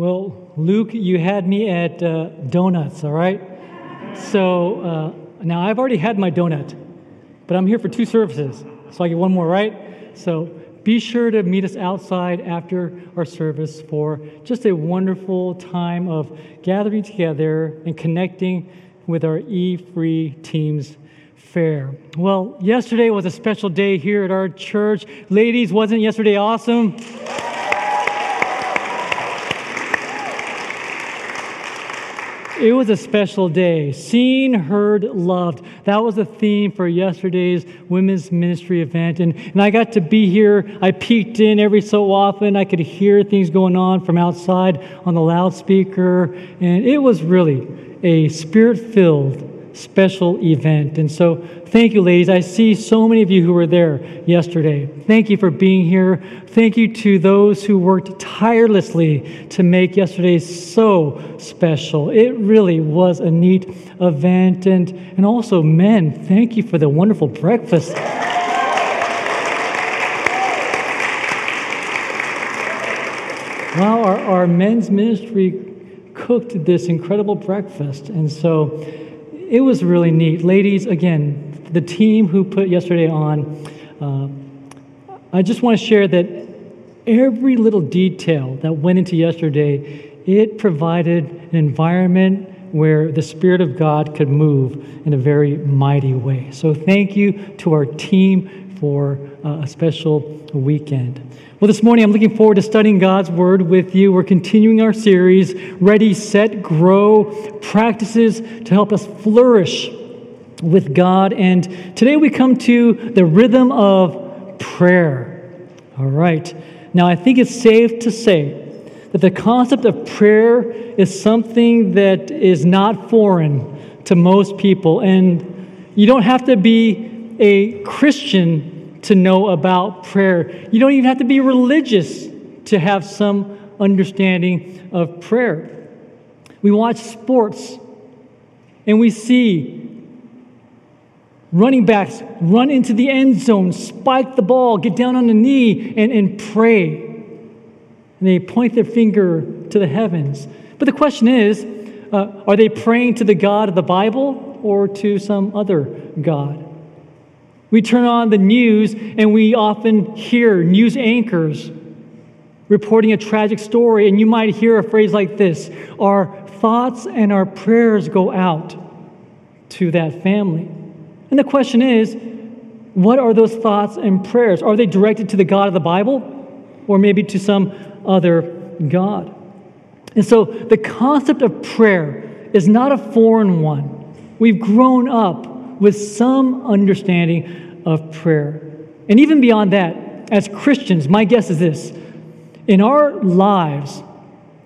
Well, Luke, you had me at uh, donuts, all right? So uh, now I've already had my donut, but I'm here for two services, so I get one more, right? So be sure to meet us outside after our service for just a wonderful time of gathering together and connecting with our E Free Teams Fair. Well, yesterday was a special day here at our church. Ladies, wasn't yesterday awesome? It was a special day. Seen, heard, loved. That was the theme for yesterday's women's ministry event. And, and I got to be here. I peeked in every so often. I could hear things going on from outside on the loudspeaker. And it was really a spirit filled special event. And so, thank you, ladies. I see so many of you who were there yesterday. Thank you for being here. Thank you to those who worked tirelessly to make yesterday so special. It really was a neat event. And, and also, men, thank you for the wonderful breakfast. Wow, our, our men's ministry cooked this incredible breakfast. And so it was really neat. Ladies, again, the team who put yesterday on, uh, I just want to share that every little detail that went into yesterday, it provided an environment where the Spirit of God could move in a very mighty way. So thank you to our team for uh, a special weekend. Well, this morning I'm looking forward to studying God's Word with you. We're continuing our series, Ready, Set, Grow, practices to help us flourish with God. And today we come to the rhythm of prayer. All right. Now, I think it's safe to say that the concept of prayer is something that is not foreign to most people. And you don't have to be a Christian to know about prayer. You don't even have to be religious to have some understanding of prayer. We watch sports and we see running backs run into the end zone, spike the ball, get down on the knee, and, and pray. And they point their finger to the heavens. But the question is uh, are they praying to the God of the Bible or to some other God? We turn on the news and we often hear news anchors reporting a tragic story, and you might hear a phrase like this Our thoughts and our prayers go out to that family. And the question is, what are those thoughts and prayers? Are they directed to the God of the Bible or maybe to some other God? And so the concept of prayer is not a foreign one. We've grown up with some understanding of prayer. And even beyond that, as Christians, my guess is this in our lives,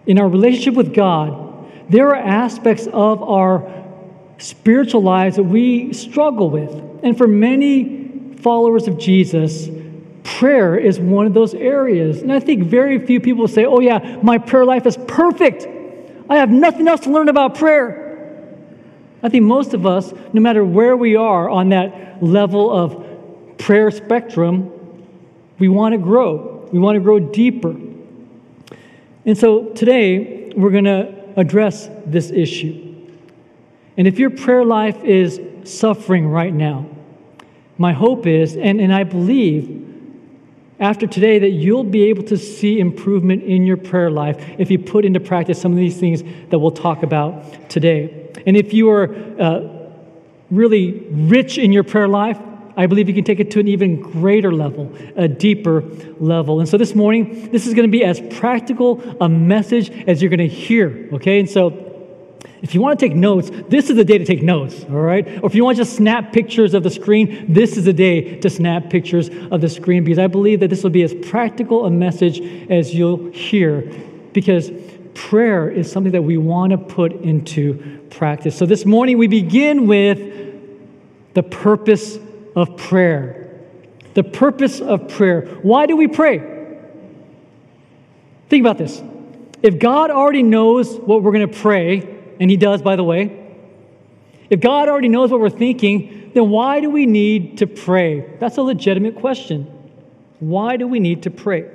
in our relationship with God, there are aspects of our spiritual lives that we struggle with. And for many followers of Jesus, prayer is one of those areas. And I think very few people say, oh, yeah, my prayer life is perfect. I have nothing else to learn about prayer. I think most of us, no matter where we are on that level of prayer spectrum, we want to grow. We want to grow deeper. And so today, we're going to address this issue. And if your prayer life is suffering right now, my hope is, and, and I believe after today, that you'll be able to see improvement in your prayer life if you put into practice some of these things that we'll talk about today. And if you are uh, really rich in your prayer life, I believe you can take it to an even greater level, a deeper level. And so this morning, this is going to be as practical a message as you're going to hear, okay? And so if you want to take notes, this is the day to take notes, all right? Or if you want to just snap pictures of the screen, this is the day to snap pictures of the screen because I believe that this will be as practical a message as you'll hear because prayer is something that we want to put into practice. So this morning we begin with the purpose of prayer. The purpose of prayer. Why do we pray? Think about this. If God already knows what we're going to pray, and He does, by the way, if God already knows what we're thinking, then why do we need to pray? That's a legitimate question. Why do we need to pray?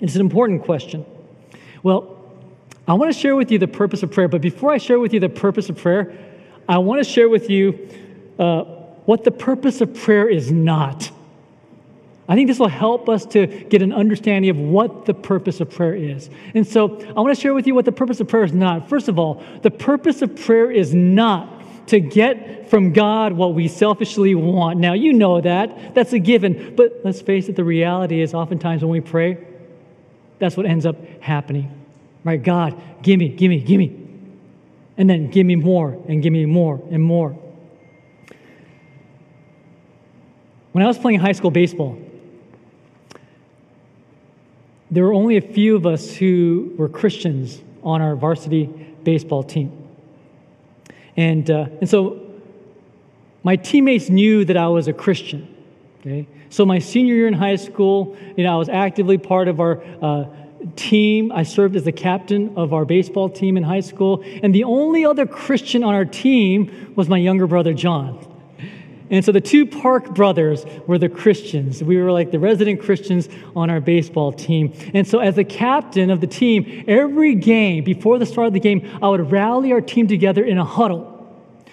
It's an important question. Well, I want to share with you the purpose of prayer, but before I share with you the purpose of prayer, I want to share with you uh, what the purpose of prayer is not. I think this will help us to get an understanding of what the purpose of prayer is. And so I want to share with you what the purpose of prayer is not. First of all, the purpose of prayer is not to get from God what we selfishly want. Now, you know that. That's a given. But let's face it, the reality is oftentimes when we pray, that's what ends up happening. Right? God, give me, give me, give me. And then give me more and give me more and more. When I was playing high school baseball, there were only a few of us who were Christians on our varsity baseball team. And, uh, and so my teammates knew that I was a Christian. Okay? So my senior year in high school, you know, I was actively part of our uh, team. I served as the captain of our baseball team in high school. And the only other Christian on our team was my younger brother, John. And so the two Park brothers were the Christians. We were like the resident Christians on our baseball team. And so, as the captain of the team, every game, before the start of the game, I would rally our team together in a huddle.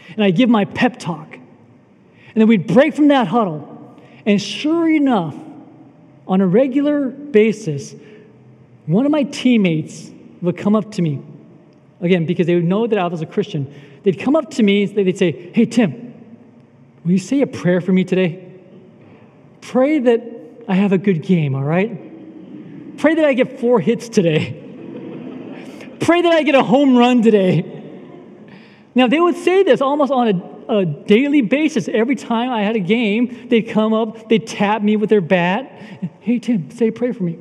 And I'd give my pep talk. And then we'd break from that huddle. And sure enough, on a regular basis, one of my teammates would come up to me, again, because they would know that I was a Christian. They'd come up to me, and they'd say, Hey, Tim, Will you say a prayer for me today? Pray that I have a good game, all right? Pray that I get four hits today. Pray that I get a home run today. Now, they would say this almost on a, a, daily basis. Every time I had a game, they'd come up, they'd tap me with their bat. Hey, Tim, say a prayer for me.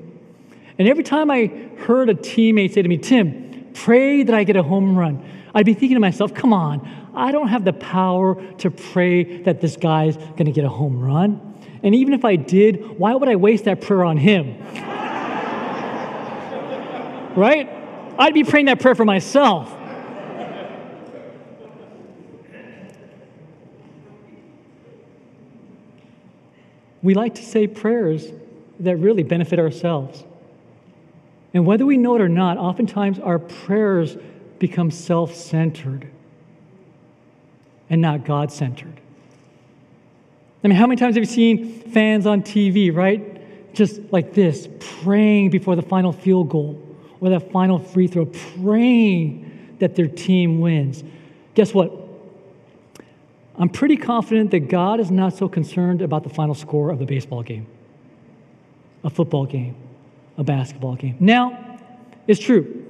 And every time I heard a teammate say to me, Tim, pray that I get a home run, I'd be thinking to myself, come on, I don't have the power to pray that this guy's going to get a home run. And even if I did, why would I waste that prayer on him? right? I'd be praying that prayer for myself. We like to say prayers that really benefit ourselves. And whether we know it or not, oftentimes our prayers become self centered and not God centered. I mean, how many times have you seen fans on TV, right? Just like this, praying before the final field goal or that final free throw, praying that their team wins. Guess what? I'm pretty confident that God is not so concerned about the final score of a baseball game, a football game, a basketball game. Now, it's true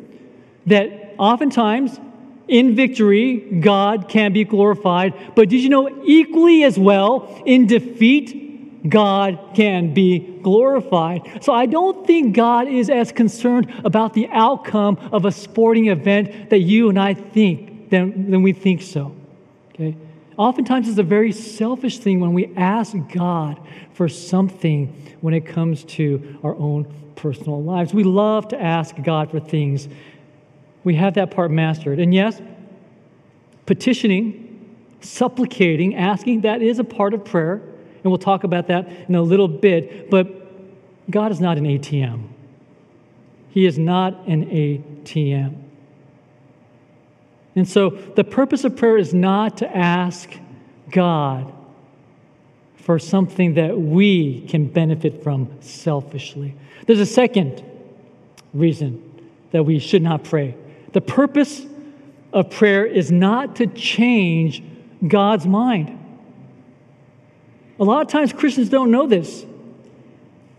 that oftentimes in victory, God can be glorified. But did you know equally as well, in defeat, God can be glorified. So I don't think God is as concerned about the outcome of a sporting event that you and I think than, than we think so. Okay? Oftentimes it's a very selfish thing when we ask God for something when it comes to our own personal lives. We love to ask God for things we have that part mastered. And yes, petitioning, supplicating, asking, that is a part of prayer. And we'll talk about that in a little bit. But God is not an ATM. He is not an ATM. And so the purpose of prayer is not to ask God for something that we can benefit from selfishly. There's a second reason that we should not pray. The purpose of prayer is not to change God's mind. A lot of times Christians don't know this.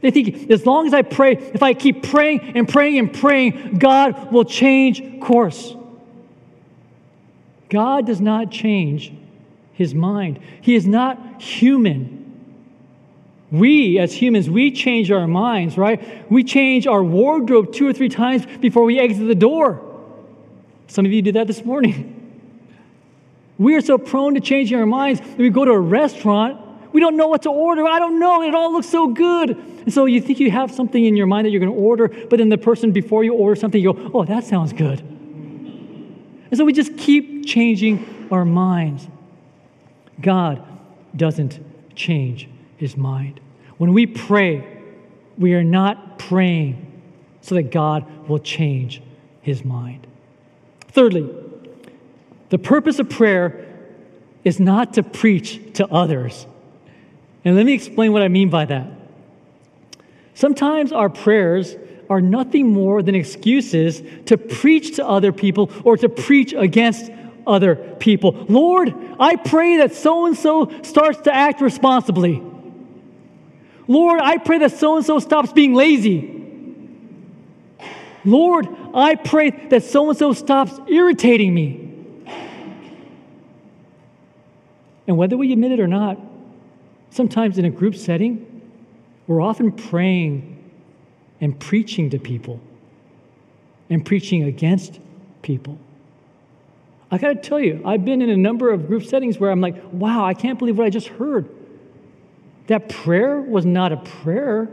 They think as long as I pray, if I keep praying and praying and praying, God will change course. God does not change his mind. He is not human. We, as humans, we change our minds, right? We change our wardrobe two or three times before we exit the door. Some of you did that this morning. We are so prone to changing our minds that we go to a restaurant, we don't know what to order. I don't know. It all looks so good. And so you think you have something in your mind that you're going to order, but then the person before you order something, you go, oh, that sounds good. And so we just keep changing our minds. God doesn't change his mind. When we pray, we are not praying so that God will change his mind. Thirdly, the purpose of prayer is not to preach to others. And let me explain what I mean by that. Sometimes our prayers are nothing more than excuses to preach to other people or to preach against other people. Lord, I pray that so and so starts to act responsibly. Lord, I pray that so and so stops being lazy. Lord, I pray that so and so stops irritating me. And whether we admit it or not, sometimes in a group setting, we're often praying and preaching to people and preaching against people. I got to tell you, I've been in a number of group settings where I'm like, wow, I can't believe what I just heard. That prayer was not a prayer,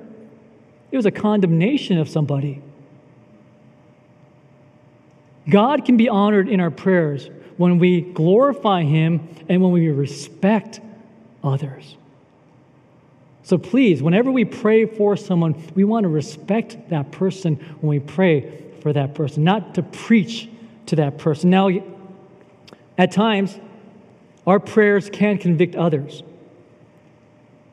it was a condemnation of somebody. God can be honored in our prayers when we glorify Him and when we respect others. So please, whenever we pray for someone, we want to respect that person when we pray for that person, not to preach to that person. Now, at times, our prayers can convict others.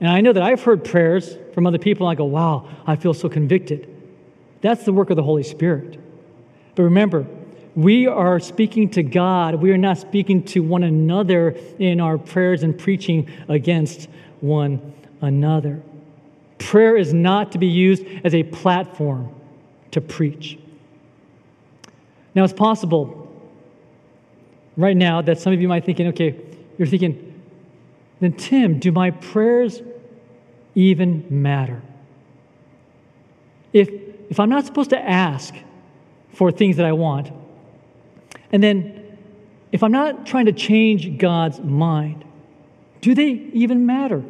And I know that I've heard prayers from other people, and I go, wow, I feel so convicted. That's the work of the Holy Spirit. But remember, we are speaking to God. We are not speaking to one another in our prayers and preaching against one another. Prayer is not to be used as a platform to preach. Now, it's possible right now that some of you might be thinking, okay, you're thinking, then Tim, do my prayers even matter? If, if I'm not supposed to ask for things that I want, and then if I'm not trying to change God's mind, do they even matter?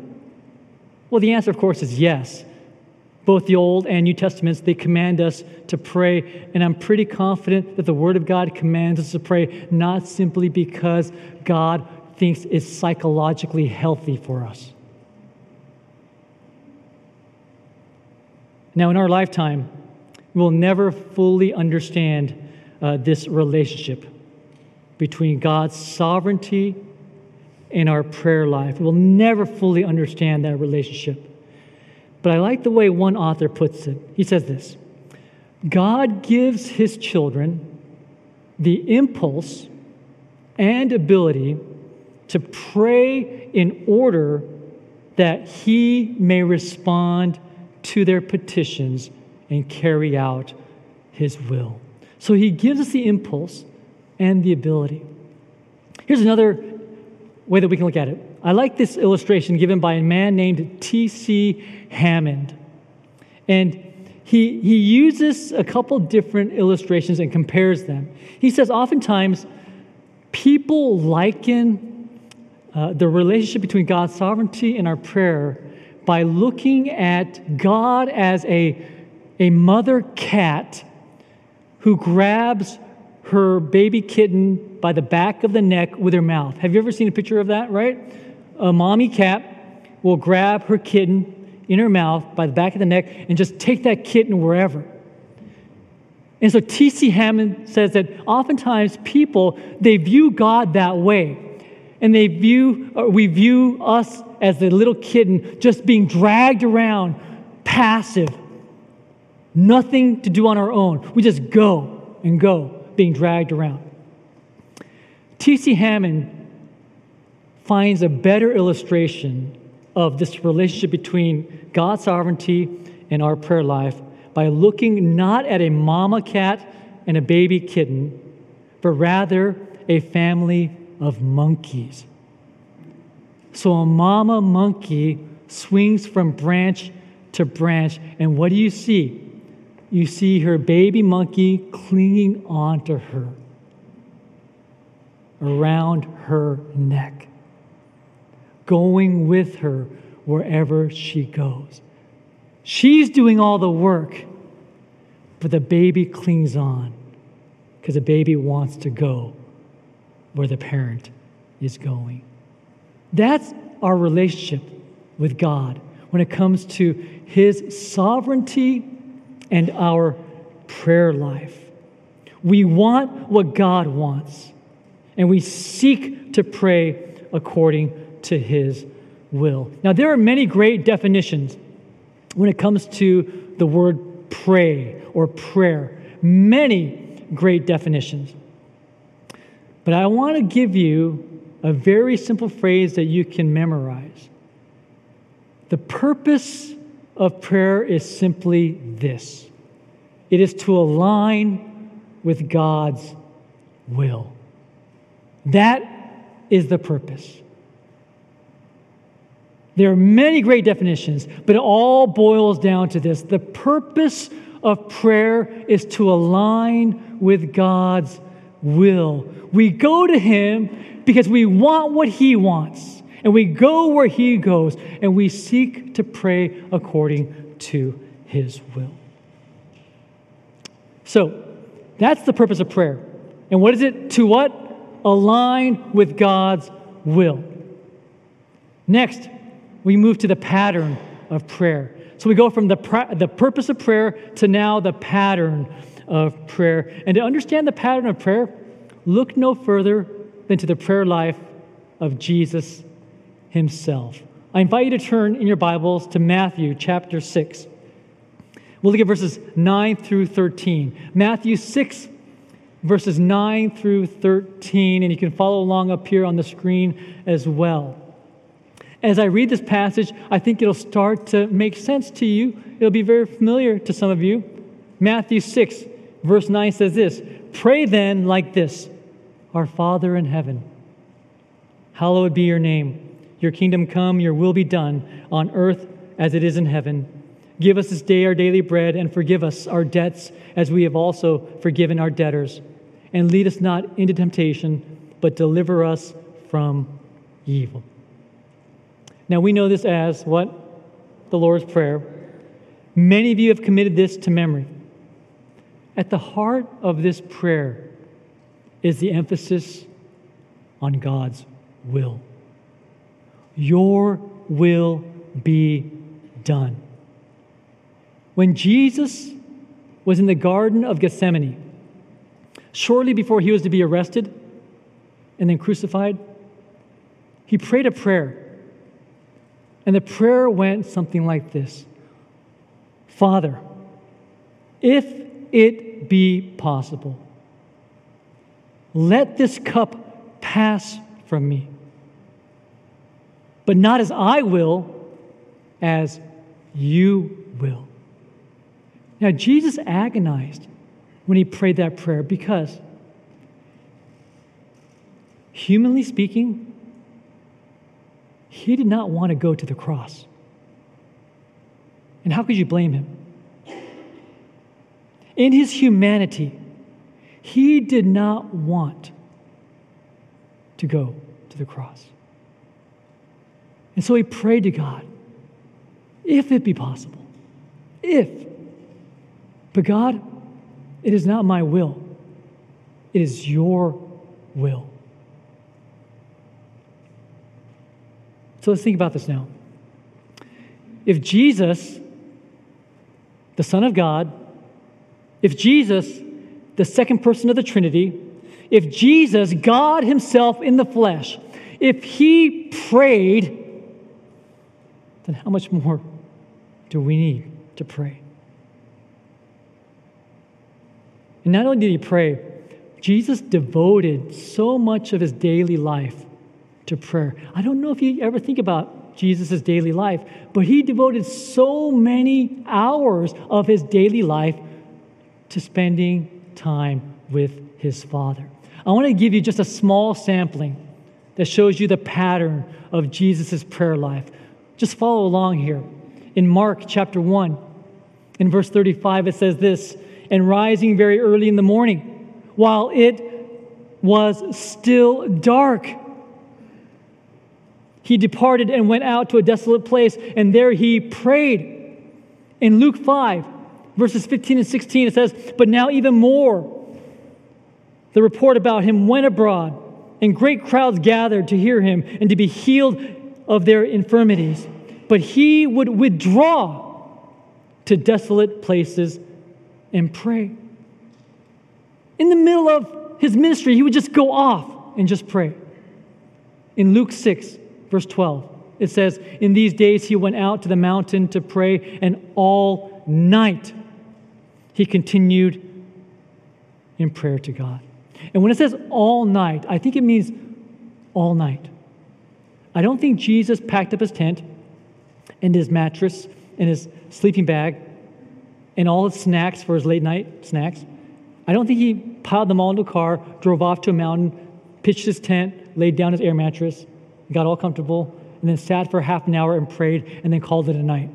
Well, the answer, of course, is yes. Both the Old and New Testaments, they command us to pray, and I'm pretty confident that the Word of God commands us to pray not simply because God thinks it's psychologically healthy for us. Now, in our lifetime, we'll never fully understand uh, this relationship between God's sovereignty and our prayer life. We'll never fully understand that relationship. But I like the way one author puts it. He says this God gives his children the impulse and ability to pray in order that he may respond to their petitions and carry out his will. So he gives us the impulse and the ability. Here's another way that we can look at it. I like this illustration given by a man named T.C. Hammond. And he, he uses a couple different illustrations and compares them. He says oftentimes people liken uh, the relationship between God's sovereignty and our prayer by looking at God as a, a mother cat who grabs her baby kitten by the back of the neck with her mouth. Have you ever seen a picture of that, right? A mommy cat will grab her kitten in her mouth by the back of the neck and just take that kitten wherever. And so T.C. Hammond says that oftentimes people, they view God that way. And they view, we view us as the little kitten just being dragged around, passive, nothing to do on our own. We just go and go being dragged around. T.C. Hammond finds a better illustration of this relationship between God's sovereignty and our prayer life by looking not at a mama cat and a baby kitten, but rather a family of monkeys. So a mama monkey swings from branch to branch, and what do you see? you see her baby monkey clinging onto her, around her neck, going with her wherever she goes. She's doing all the work, but the baby clings on because the baby wants to go where the parent is going. That's our relationship with God when it comes to His sovereignty and our prayer life. We want what God wants, and we seek to pray according to his will. Now, there are many great definitions when it comes to the word pray or prayer, many great definitions. But I want to give you a very simple phrase that you can memorize. The purpose of prayer is simply this it is to align with God's will. That is the purpose. There are many great definitions, but it all boils down to this. The purpose of prayer is to align with God's will. We go to Him because we want what He wants, and we go where He goes, and we seek to pray according to His will. So, that's the purpose of prayer. And what is it? To what? Align with God's will. Next, we move to the pattern of prayer. So we go from the, the purpose of prayer to now the pattern of prayer. And to understand the pattern of prayer, look no further than to the prayer life of Jesus himself. I invite you to turn in your Bibles to Matthew chapter 6. We'll look at verses 9 through 13. Matthew 6, verses 9 through 13, and you can follow along up here on the screen as well. As I read this passage, I think it'll start to make sense to you. It'll be very familiar to some of you. Matthew 6, verse 9 says this Pray then like this Our Father in heaven, hallowed be your name. Your kingdom come, your will be done on earth as it is in heaven. Give us this day our daily bread and forgive us our debts as we have also forgiven our debtors. And lead us not into temptation, but deliver us from evil. Now we know this as what? The Lord's Prayer. Many of you have committed this to memory. At the heart of this prayer is the emphasis on God's will. Your will be done. When Jesus was in the Garden of Gethsemane, shortly before he was to be arrested and then crucified, he prayed a prayer. And the prayer went something like this Father, if be possible, let this cup pass from me. But not as I will, as you will. Now, Jesus agonized when he prayed that prayer because, humanly speaking, he did not want to go to the cross. And how could you blame him? In his humanity, he did not want to go to the cross. And so he prayed to God, if it be possible, if but God, it is not my will, it is your will. So let's think about this now. If Jesus, the Son of God, if Jesus, the second person of the Trinity, if Jesus, God Himself in the flesh, if He prayed, then how much more do we need to pray? And not only did he pray, Jesus devoted so much of his daily life to prayer. I don't know if you ever think about Jesus' daily life, but he devoted so many hours of his daily life to spending time with his Father. I want to give you just a small sampling that shows you the pattern of Jesus' prayer life. Just follow along here. In Mark chapter 1, in verse 35, it says this and rising very early in the morning, while it was still dark. He departed and went out to a desolate place, and there he prayed. In Luke 5, verses 15 and 16, it says, But now even more, the report about him went abroad, and great crowds gathered to hear him and to be healed of their infirmities. But he would withdraw to desolate places and pray. In the middle of his ministry, he would just go off and just pray. In Luke 6, verse 12, it says, In these days he went out to the mountain to pray, and all night he continued in prayer to God. And when it says all night, I think it means all night. I don't think Jesus packed up his tent and his mattress and his sleeping bag and all his snacks for his late night snacks. I don't think he piled them all into a car, drove off to a mountain, pitched his tent, laid down his air mattress, got all comfortable, and then sat for half an hour and prayed and then called it a night.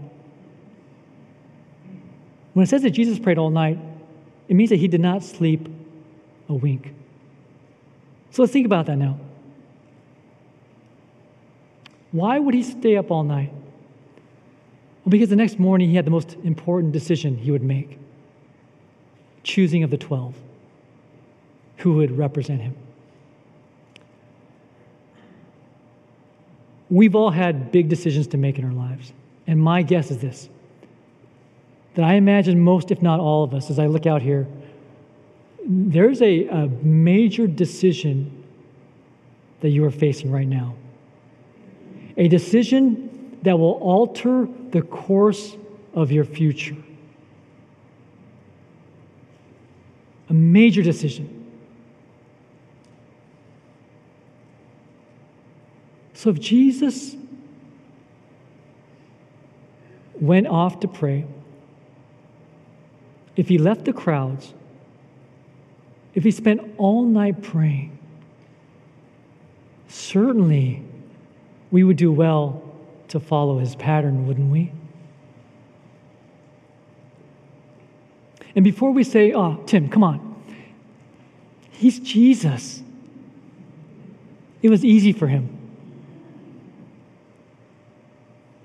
When it says that Jesus prayed all night, it means that he did not sleep a wink. So let's think about that now. Why would he stay up all night? Well, because the next morning he had the most important decision he would make choosing of the 12 who would represent him. We've all had big decisions to make in our lives. And my guess is this that I imagine most, if not all of us, as I look out here, there's a, a major decision that you are facing right now. A decision that will alter the course of your future. A major decision. So if Jesus went off to pray, if he left the crowds, if he spent all night praying, certainly we would do well to follow his pattern, wouldn't we? And before we say, oh, Tim, come on, he's Jesus. It was easy for him.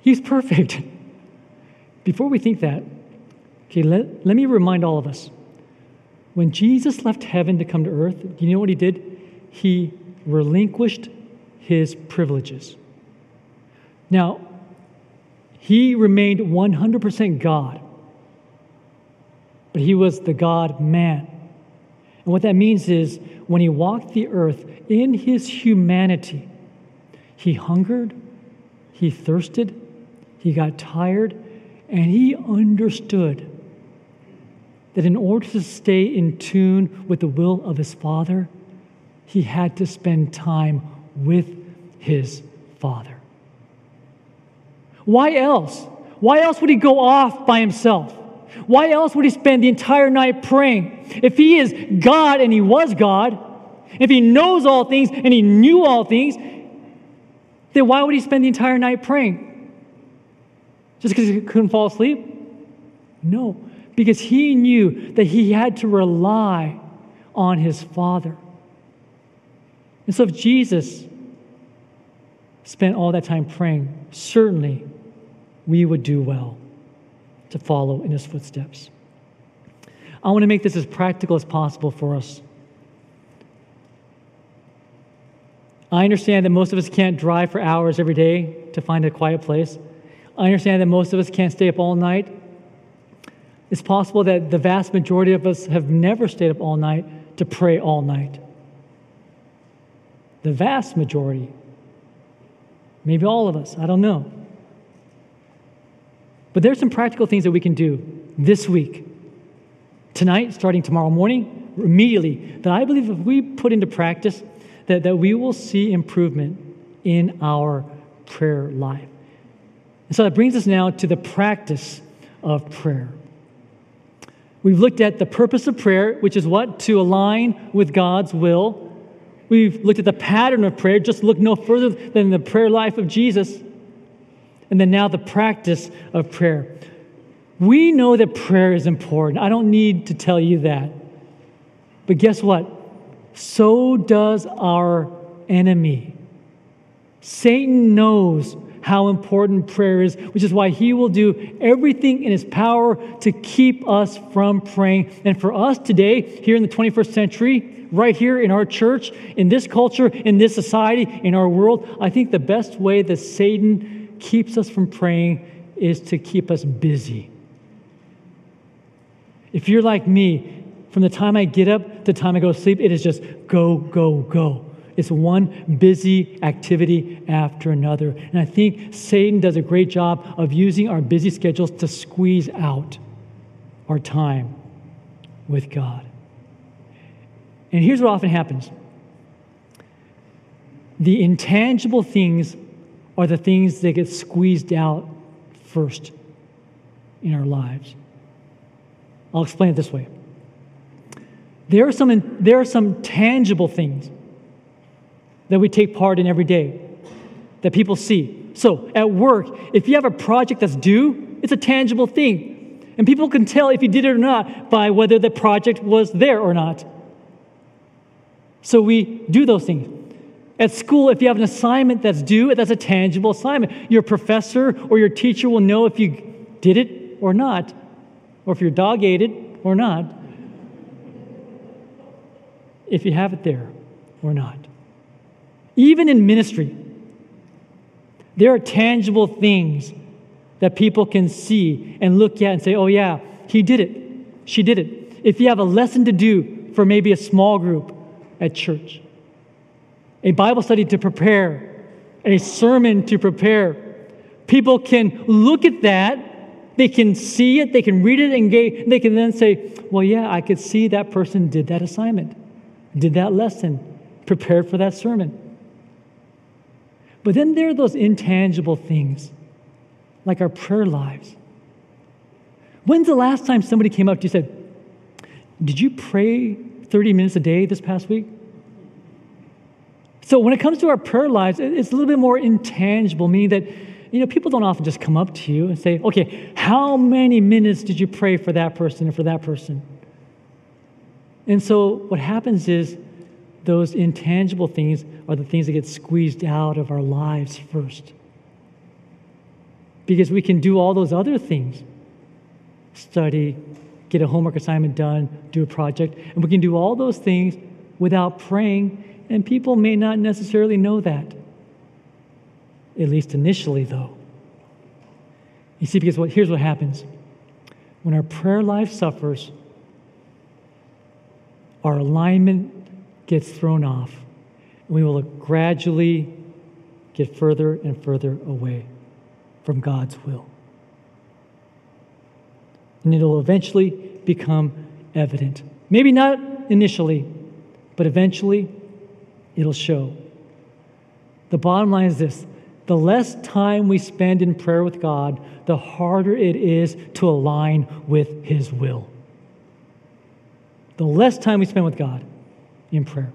He's perfect. Before we think that, okay, let, let me remind all of us when Jesus left heaven to come to earth, do you know what he did? He relinquished his privileges. Now, he remained 100% God, but he was the God man. And what that means is when he walked the earth in his humanity, he hungered, he thirsted, he got tired, and he understood that in order to stay in tune with the will of his Father, he had to spend time with his Father. Why else? Why else would he go off by himself? Why else would he spend the entire night praying? If he is God and he was God, if he knows all things and he knew all things, then why would he spend the entire night praying? Just because he couldn't fall asleep? No because he knew that he had to rely on his Father. And so, if Jesus spent all that time praying, certainly we would do well to follow in his footsteps. I want to make this as practical as possible for us. I understand that most of us can't drive for hours every day to find a quiet place. I understand that most of us can't stay up all night it's possible that the vast majority of us have never stayed up all night to pray all night. The vast majority. Maybe all of us, I don't know. But there's some practical things that we can do this week, tonight, starting tomorrow morning, immediately, that I believe if we put into practice, that, that we will see improvement in our prayer life. And so that brings us now to the practice of prayer. We've looked at the purpose of prayer, which is what? To align with God's will. We've looked at the pattern of prayer, just look no further than the prayer life of Jesus. And then now the practice of prayer. We know that prayer is important. I don't need to tell you that. But guess what? So does our enemy. Satan knows how important prayer is, which is why he will do everything in his power to keep us from praying. And for us today, here in the 21st century, right here in our church, in this culture, in this society, in our world, I think the best way that Satan keeps us from praying is to keep us busy. If you're like me, From the time I get up to the time I go to sleep, it is just go, go, go. It's one busy activity after another. And I think Satan does a great job of using our busy schedules to squeeze out our time with God. And here's what often happens the intangible things are the things that get squeezed out first in our lives. I'll explain it this way. There are some, there are some tangible things that we take part in every day that people see. So at work, if you have a project that's due, it's a tangible thing. And people can tell if you did it or not by whether the project was there or not. So we do those things. At school, if you have an assignment that's due, that's a tangible assignment. Your professor or your teacher will know if you did it or not, or if your dog ate it or not, if you have it there or not. Even in ministry, there are tangible things that people can see and look at and say, oh, yeah, he did it. She did it. If you have a lesson to do for maybe a small group at church, a Bible study to prepare, a sermon to prepare, people can look at that. They can see it, they can read it, and they can then say, Well, yeah, I could see that person did that assignment, did that lesson, prepared for that sermon. But then there are those intangible things, like our prayer lives. When's the last time somebody came up to you and said, Did you pray 30 minutes a day this past week? So when it comes to our prayer lives, it's a little bit more intangible, meaning that you know people don't often just come up to you and say, "Okay, how many minutes did you pray for that person and for that person?" And so what happens is those intangible things are the things that get squeezed out of our lives first. Because we can do all those other things study, get a homework assignment done, do a project, and we can do all those things without praying, and people may not necessarily know that. At least initially, though. You see, because what, here's what happens when our prayer life suffers, our alignment gets thrown off, and we will gradually get further and further away from God's will. And it'll eventually become evident. Maybe not initially, but eventually it'll show. The bottom line is this the less time we spend in prayer with God, the harder it is to align with His will. The less time we spend with God, in prayer.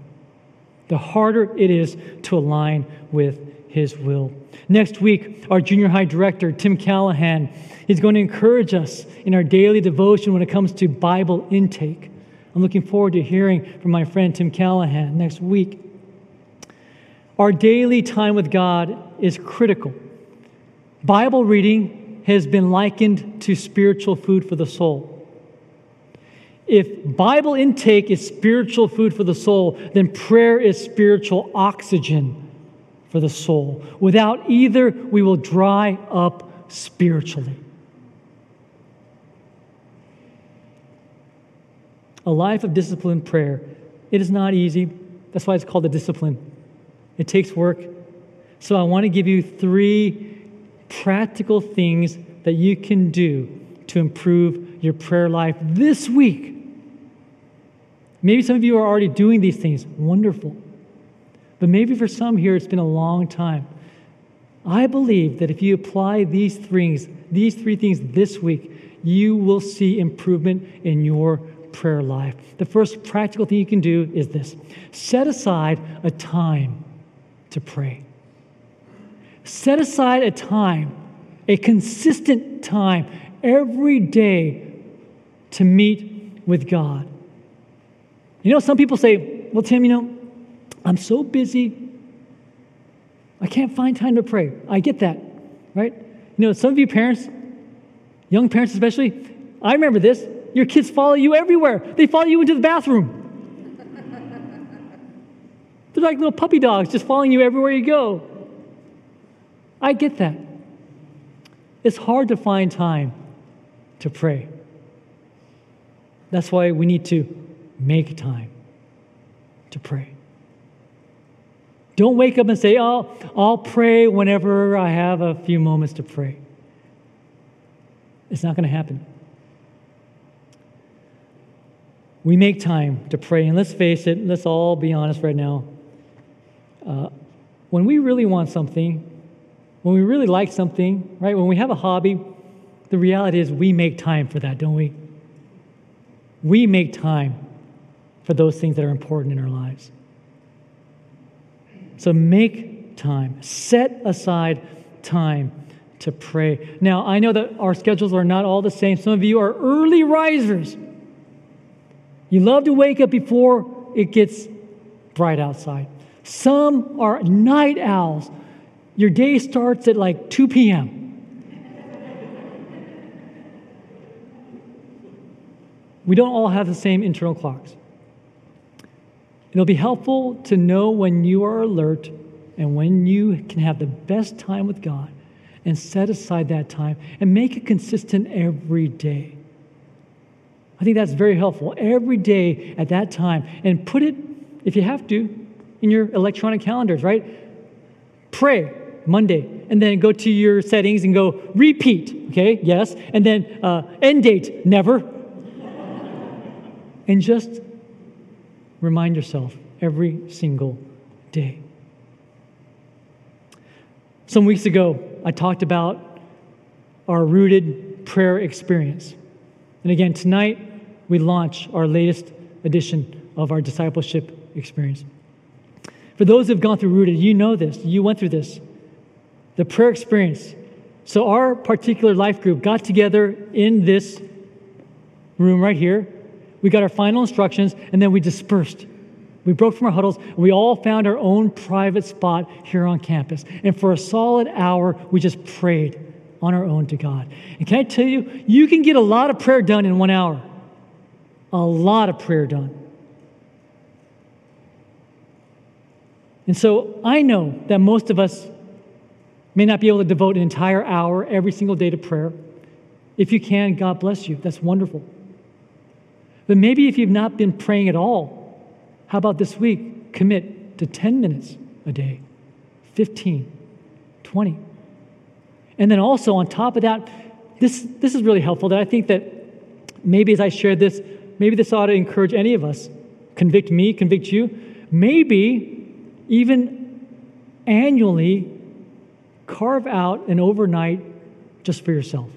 The harder it is to align with His will. Next week, our junior high director, Tim Callahan, is going to encourage us in our daily devotion when it comes to Bible intake. I'm looking forward to hearing from my friend Tim Callahan next week. Our daily time with God is critical. Bible reading has been likened to spiritual food for the soul. If Bible intake is spiritual food for the soul, then prayer is spiritual oxygen for the soul. Without either, we will dry up spiritually. A life of disciplined prayer, it is not easy. That's why it's called a discipline. It takes work. So I want to give you three practical things that you can do to improve your prayer life this week. Maybe some of you are already doing these things. Wonderful. But maybe for some here, it's been a long time. I believe that if you apply these things, these three things this week, you will see improvement in your prayer life. The first practical thing you can do is this set aside a time to pray. Set aside a time, a consistent time every day to meet with God. You know, some people say, well, Tim, you know, I'm so busy, I can't find time to pray. I get that, right? You know, some of you parents, young parents especially, I remember this. Your kids follow you everywhere, they follow you into the bathroom. They're like little puppy dogs just following you everywhere you go. I get that. It's hard to find time to pray. That's why we need to make time to pray. Don't wake up and say, Oh, I'll pray whenever I have a few moments to pray. It's not going to happen. We make time to pray, and let's face it, let's all be honest right now. Uh, when we really want something, when we really like something, right, when we have a hobby, the reality is we make time for that, don't we? We make time for those things that are important in our lives. So make time, set aside time to pray. Now, I know that our schedules are not all the same. Some of you are early risers. You love to wake up before it gets bright outside. Some are night owls. Your day starts at like 2 p.m. we don't all have the same internal clocks. It'll be helpful to know when you are alert and when you can have the best time with God and set aside that time and make it consistent every day. I think that's very helpful. Every day at that time and put it, if you have to, in your electronic calendars, right? Pray Monday and then go to your settings and go repeat, okay? Yes. And then uh, end date, never. and just remind yourself every single day. Some weeks ago, I talked about our rooted prayer experience. And again, tonight, we launch our latest edition of our discipleship experience. For those who've gone through Rooted, you know this, you went through this. The prayer experience. So, our particular life group got together in this room right here. We got our final instructions, and then we dispersed. We broke from our huddles, and we all found our own private spot here on campus. And for a solid hour, we just prayed on our own to God. And can I tell you, you can get a lot of prayer done in one hour. A lot of prayer done. And so I know that most of us may not be able to devote an entire hour every single day to prayer. If you can, God bless you. That's wonderful. But maybe if you've not been praying at all, how about this week? Commit to 10 minutes a day, 15, 20. And then also on top of that, this, this is really helpful that I think that maybe as I share this, maybe this ought to encourage any of us, convict me, convict you. Maybe even annually carve out an overnight just for yourself.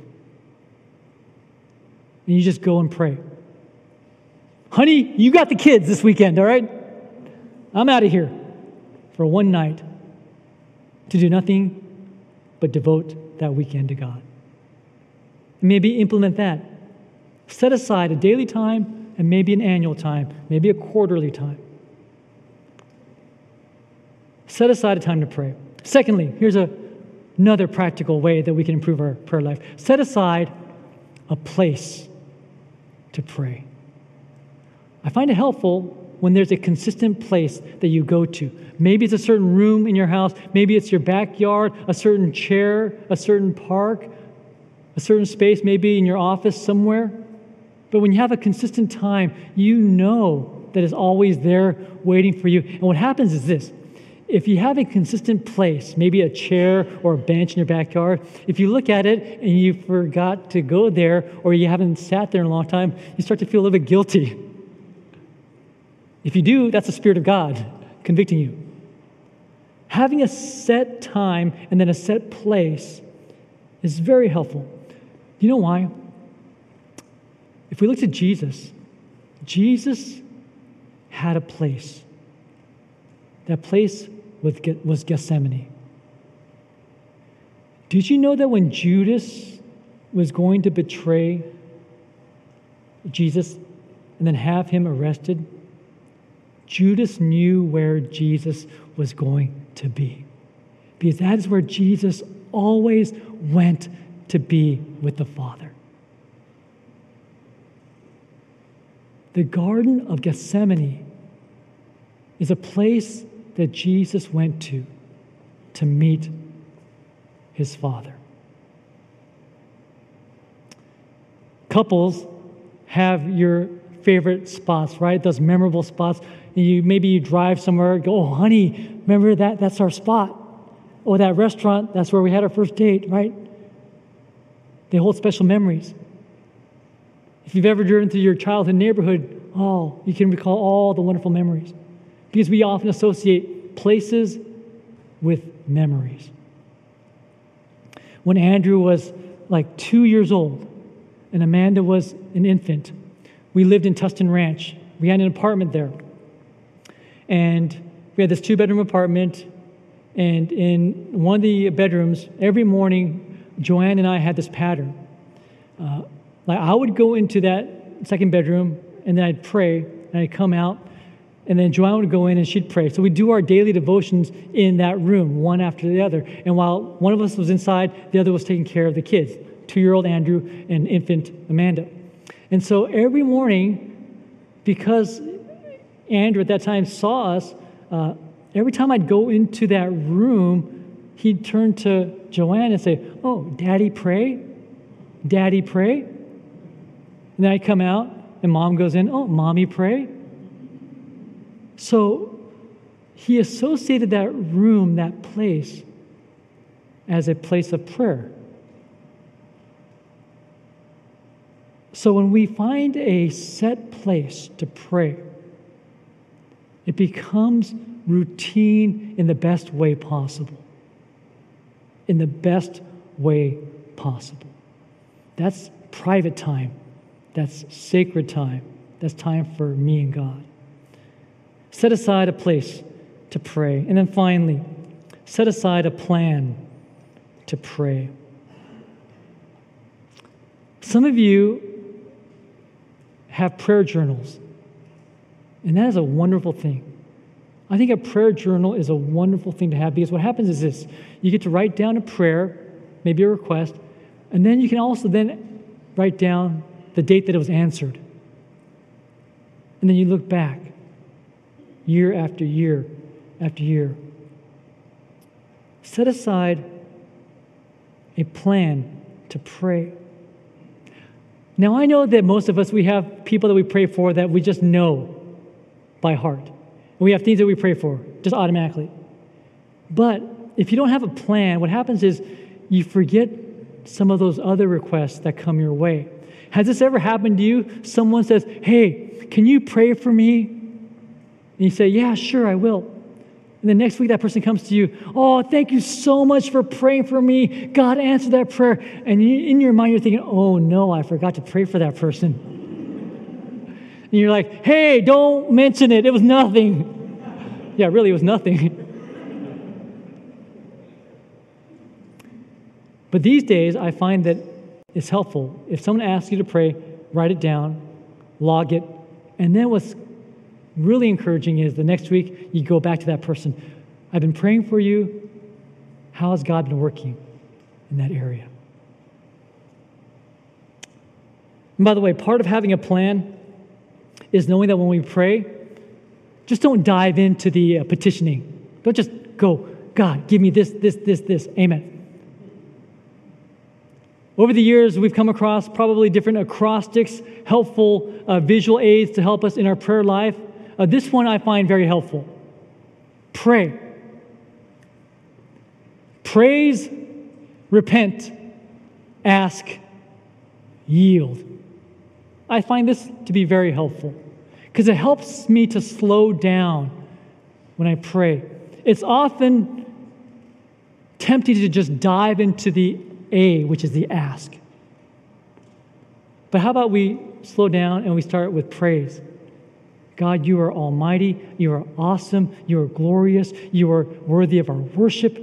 And you just go and pray. Honey, you got the kids this weekend, all right? I'm out of here for one night to do nothing but devote that weekend to God. Maybe implement that. Set aside a daily time and maybe an annual time, maybe a quarterly time. Set aside a time to pray. Secondly, here's a, another practical way that we can improve our prayer life set aside a place to pray. I find it helpful when there's a consistent place that you go to. Maybe it's a certain room in your house, maybe it's your backyard, a certain chair, a certain park, a certain space, maybe in your office somewhere. But when you have a consistent time, you know that it's always there waiting for you. And what happens is this if you have a consistent place, maybe a chair or a bench in your backyard, if you look at it and you forgot to go there or you haven't sat there in a long time, you start to feel a little bit guilty. If you do, that's the Spirit of God convicting you. Having a set time and then a set place is very helpful. You know why? If we look to Jesus, Jesus had a place. That place was Gethsemane. Did you know that when Judas was going to betray Jesus and then have him arrested, Judas knew where Jesus was going to be. Because that is where Jesus always went to be with the Father. The Garden of Gethsemane is a place that Jesus went to to meet his Father. Couples have your favorite spots, right? Those memorable spots. And you maybe you drive somewhere, go, oh, honey, remember that? That's our spot. Or that restaurant, that's where we had our first date, right? They hold special memories. If you've ever driven through your childhood neighborhood, oh, you can recall all the wonderful memories. Because we often associate places with memories. When Andrew was like two years old and Amanda was an infant, we lived in Tustin Ranch. We had an apartment there. And we had this two bedroom apartment. And in one of the bedrooms, every morning, Joanne and I had this pattern. Uh, like I would go into that second bedroom and then I'd pray and I'd come out and then Joanne would go in and she'd pray. So we'd do our daily devotions in that room, one after the other. And while one of us was inside, the other was taking care of the kids two year old Andrew and infant Amanda. And so every morning, because Andrew at that time saw us, uh, every time I'd go into that room, he'd turn to Joanne and say, Oh, Daddy, pray? Daddy, pray? And then I'd come out, and mom goes in, Oh, Mommy, pray? So he associated that room, that place, as a place of prayer. So when we find a set place to pray, it becomes routine in the best way possible. In the best way possible. That's private time. That's sacred time. That's time for me and God. Set aside a place to pray. And then finally, set aside a plan to pray. Some of you have prayer journals. And that is a wonderful thing. I think a prayer journal is a wonderful thing to have because what happens is this you get to write down a prayer, maybe a request, and then you can also then write down the date that it was answered. And then you look back year after year after year. Set aside a plan to pray. Now, I know that most of us, we have people that we pray for that we just know by heart. And we have things that we pray for just automatically. But if you don't have a plan, what happens is you forget some of those other requests that come your way. Has this ever happened to you? Someone says, Hey, can you pray for me? And you say, Yeah, sure, I will. And the next week, that person comes to you, Oh, thank you so much for praying for me. God answered that prayer. And in your mind, you're thinking, Oh, no, I forgot to pray for that person. And you're like, Hey, don't mention it. It was nothing. yeah, really, it was nothing. but these days, I find that it's helpful. If someone asks you to pray, write it down, log it, and then what's really encouraging is the next week you go back to that person. I've been praying for you. How has God been working in that area? And by the way, part of having a plan is knowing that when we pray, just don't dive into the uh, petitioning. Don't just go, God, give me this, this, this, this. Amen. Over the years, we've come across probably different acrostics, helpful uh, visual aids to help us in our prayer life. Uh, this one I find very helpful. Pray. Praise, repent, ask, yield. I find this to be very helpful because it helps me to slow down when I pray. It's often tempting to just dive into the A, which is the ask. But how about we slow down and we start with praise? God, you are almighty. You are awesome. You are glorious. You are worthy of our worship.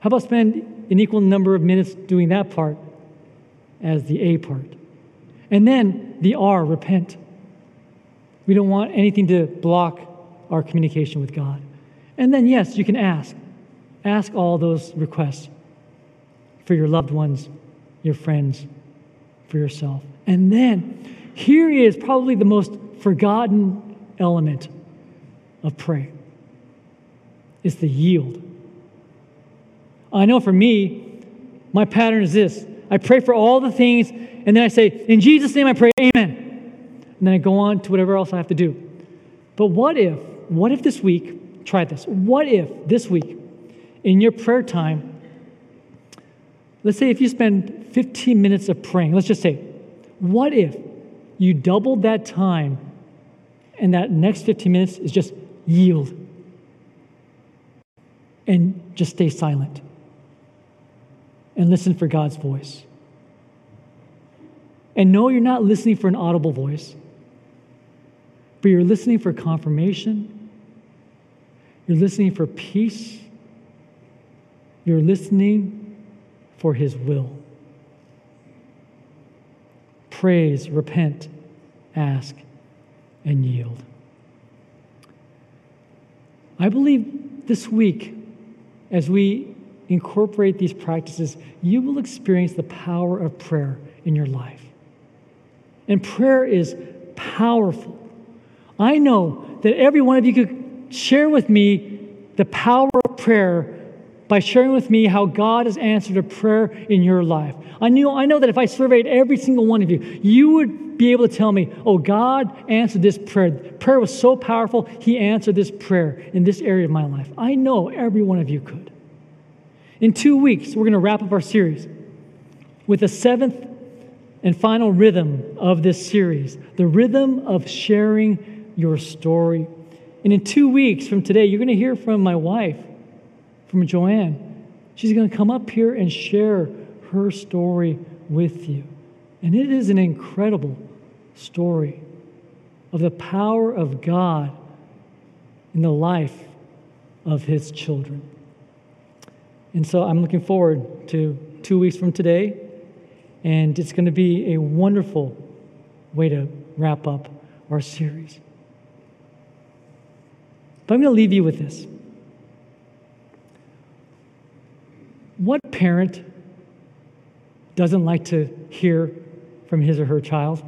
How about spend an equal number of minutes doing that part as the A part? And then the R, repent. We don't want anything to block our communication with God. And then, yes, you can ask. Ask all those requests for your loved ones, your friends, for yourself. And then here is probably the most forgotten element of prayer. It's the yield. I know for me, my pattern is this. I pray for all the things, and then I say, In Jesus' name I pray, Amen. And then I go on to whatever else I have to do. But what if, what if this week, try this, what if this week, in your prayer time, let's say if you spend 15 minutes of praying, let's just say, what if you doubled that time and that next 15 minutes is just yield and just stay silent and listen for God's voice? And no, you're not listening for an audible voice, but you're listening for confirmation. You're listening for peace. You're listening for His will. Praise, repent, ask, and yield. I believe this week, as we incorporate these practices, you will experience the power of prayer in your life. And prayer is powerful. I know that every one of you could share with me the power of prayer by sharing with me how God has answered a prayer in your life. I know, I know that if I surveyed every single one of you, you would be able to tell me, oh, God answered this prayer. Prayer was so powerful, He answered this prayer in this area of my life. I know every one of you could. In two weeks, we're going to wrap up our series with the seventh and final rhythm of this series the rhythm of sharing your story. And in two weeks from today, you're going to hear from my wife from Joanne. She's going to come up here and share her story with you. And it is an incredible story of the power of God in the life of his children. And so I'm looking forward to two weeks from today, and it's going to be a wonderful way to wrap up our series. But I'm going to leave you with this. What parent doesn't like to hear from his or her child?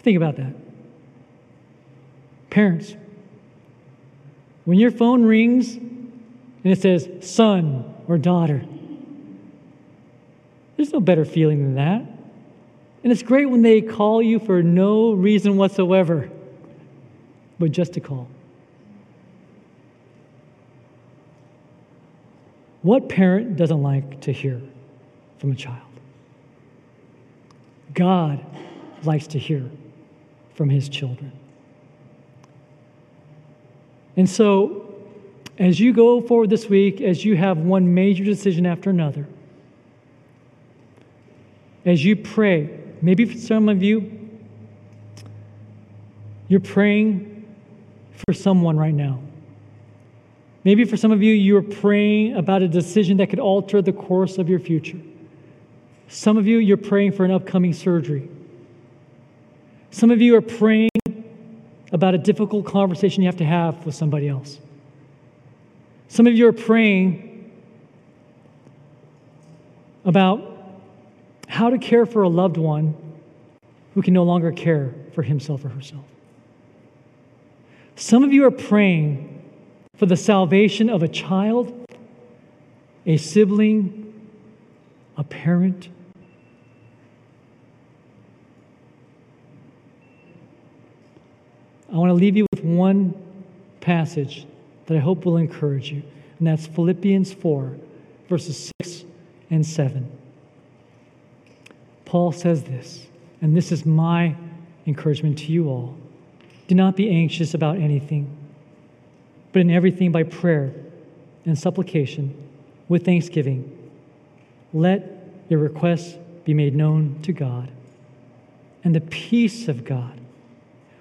Think about that. Parents, when your phone rings and it says son or daughter, there's no better feeling than that. And it's great when they call you for no reason whatsoever, but just to call. What parent doesn't like to hear from a child? God likes to hear from his children. And so, as you go forward this week, as you have one major decision after another, as you pray, maybe for some of you, you're praying for someone right now. Maybe for some of you, you are praying about a decision that could alter the course of your future. Some of you, you're praying for an upcoming surgery. Some of you are praying about a difficult conversation you have to have with somebody else. Some of you are praying about how to care for a loved one who can no longer care for himself or herself. Some of you are praying for the salvation of a child, a sibling, a parent. I want to leave you with one passage that I hope will encourage you, and that's Philippians 4, verses 6 and 7. Paul says this, and this is my encouragement to you all. Do not be anxious about anything but in everything by prayer and supplication with thanksgiving. Let your requests be made known to God. And the peace of God,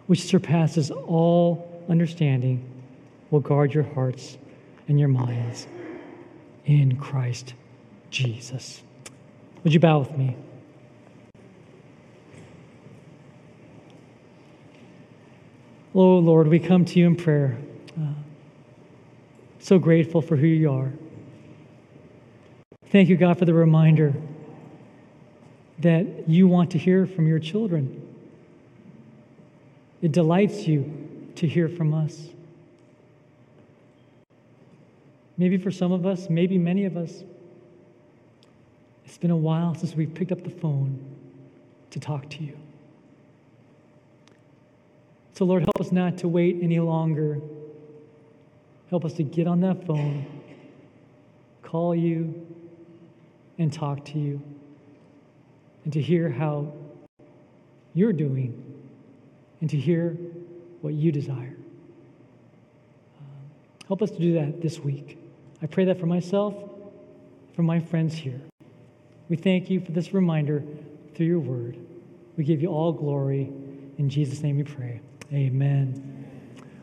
which surpasses all understanding, will guard your hearts and your minds in Christ Jesus. Would you bow with me? Oh Lord, we come to you in prayer. Uh, so grateful for who you are. Thank you, God, for the reminder that you want to hear from your children. It delights you to hear from us. Maybe for some of us, maybe many of us, It's been a while since we've picked up the phone to talk to you. So, Lord, help us not to wait any longer. Help us to get on that phone, call you, and talk to you, and to hear how you're doing, and to hear what you desire. Um, help us to do that this week. I pray that for myself, for my friends here. We thank you for this reminder through your word. We give you all glory. In Jesus' name we pray. Amen.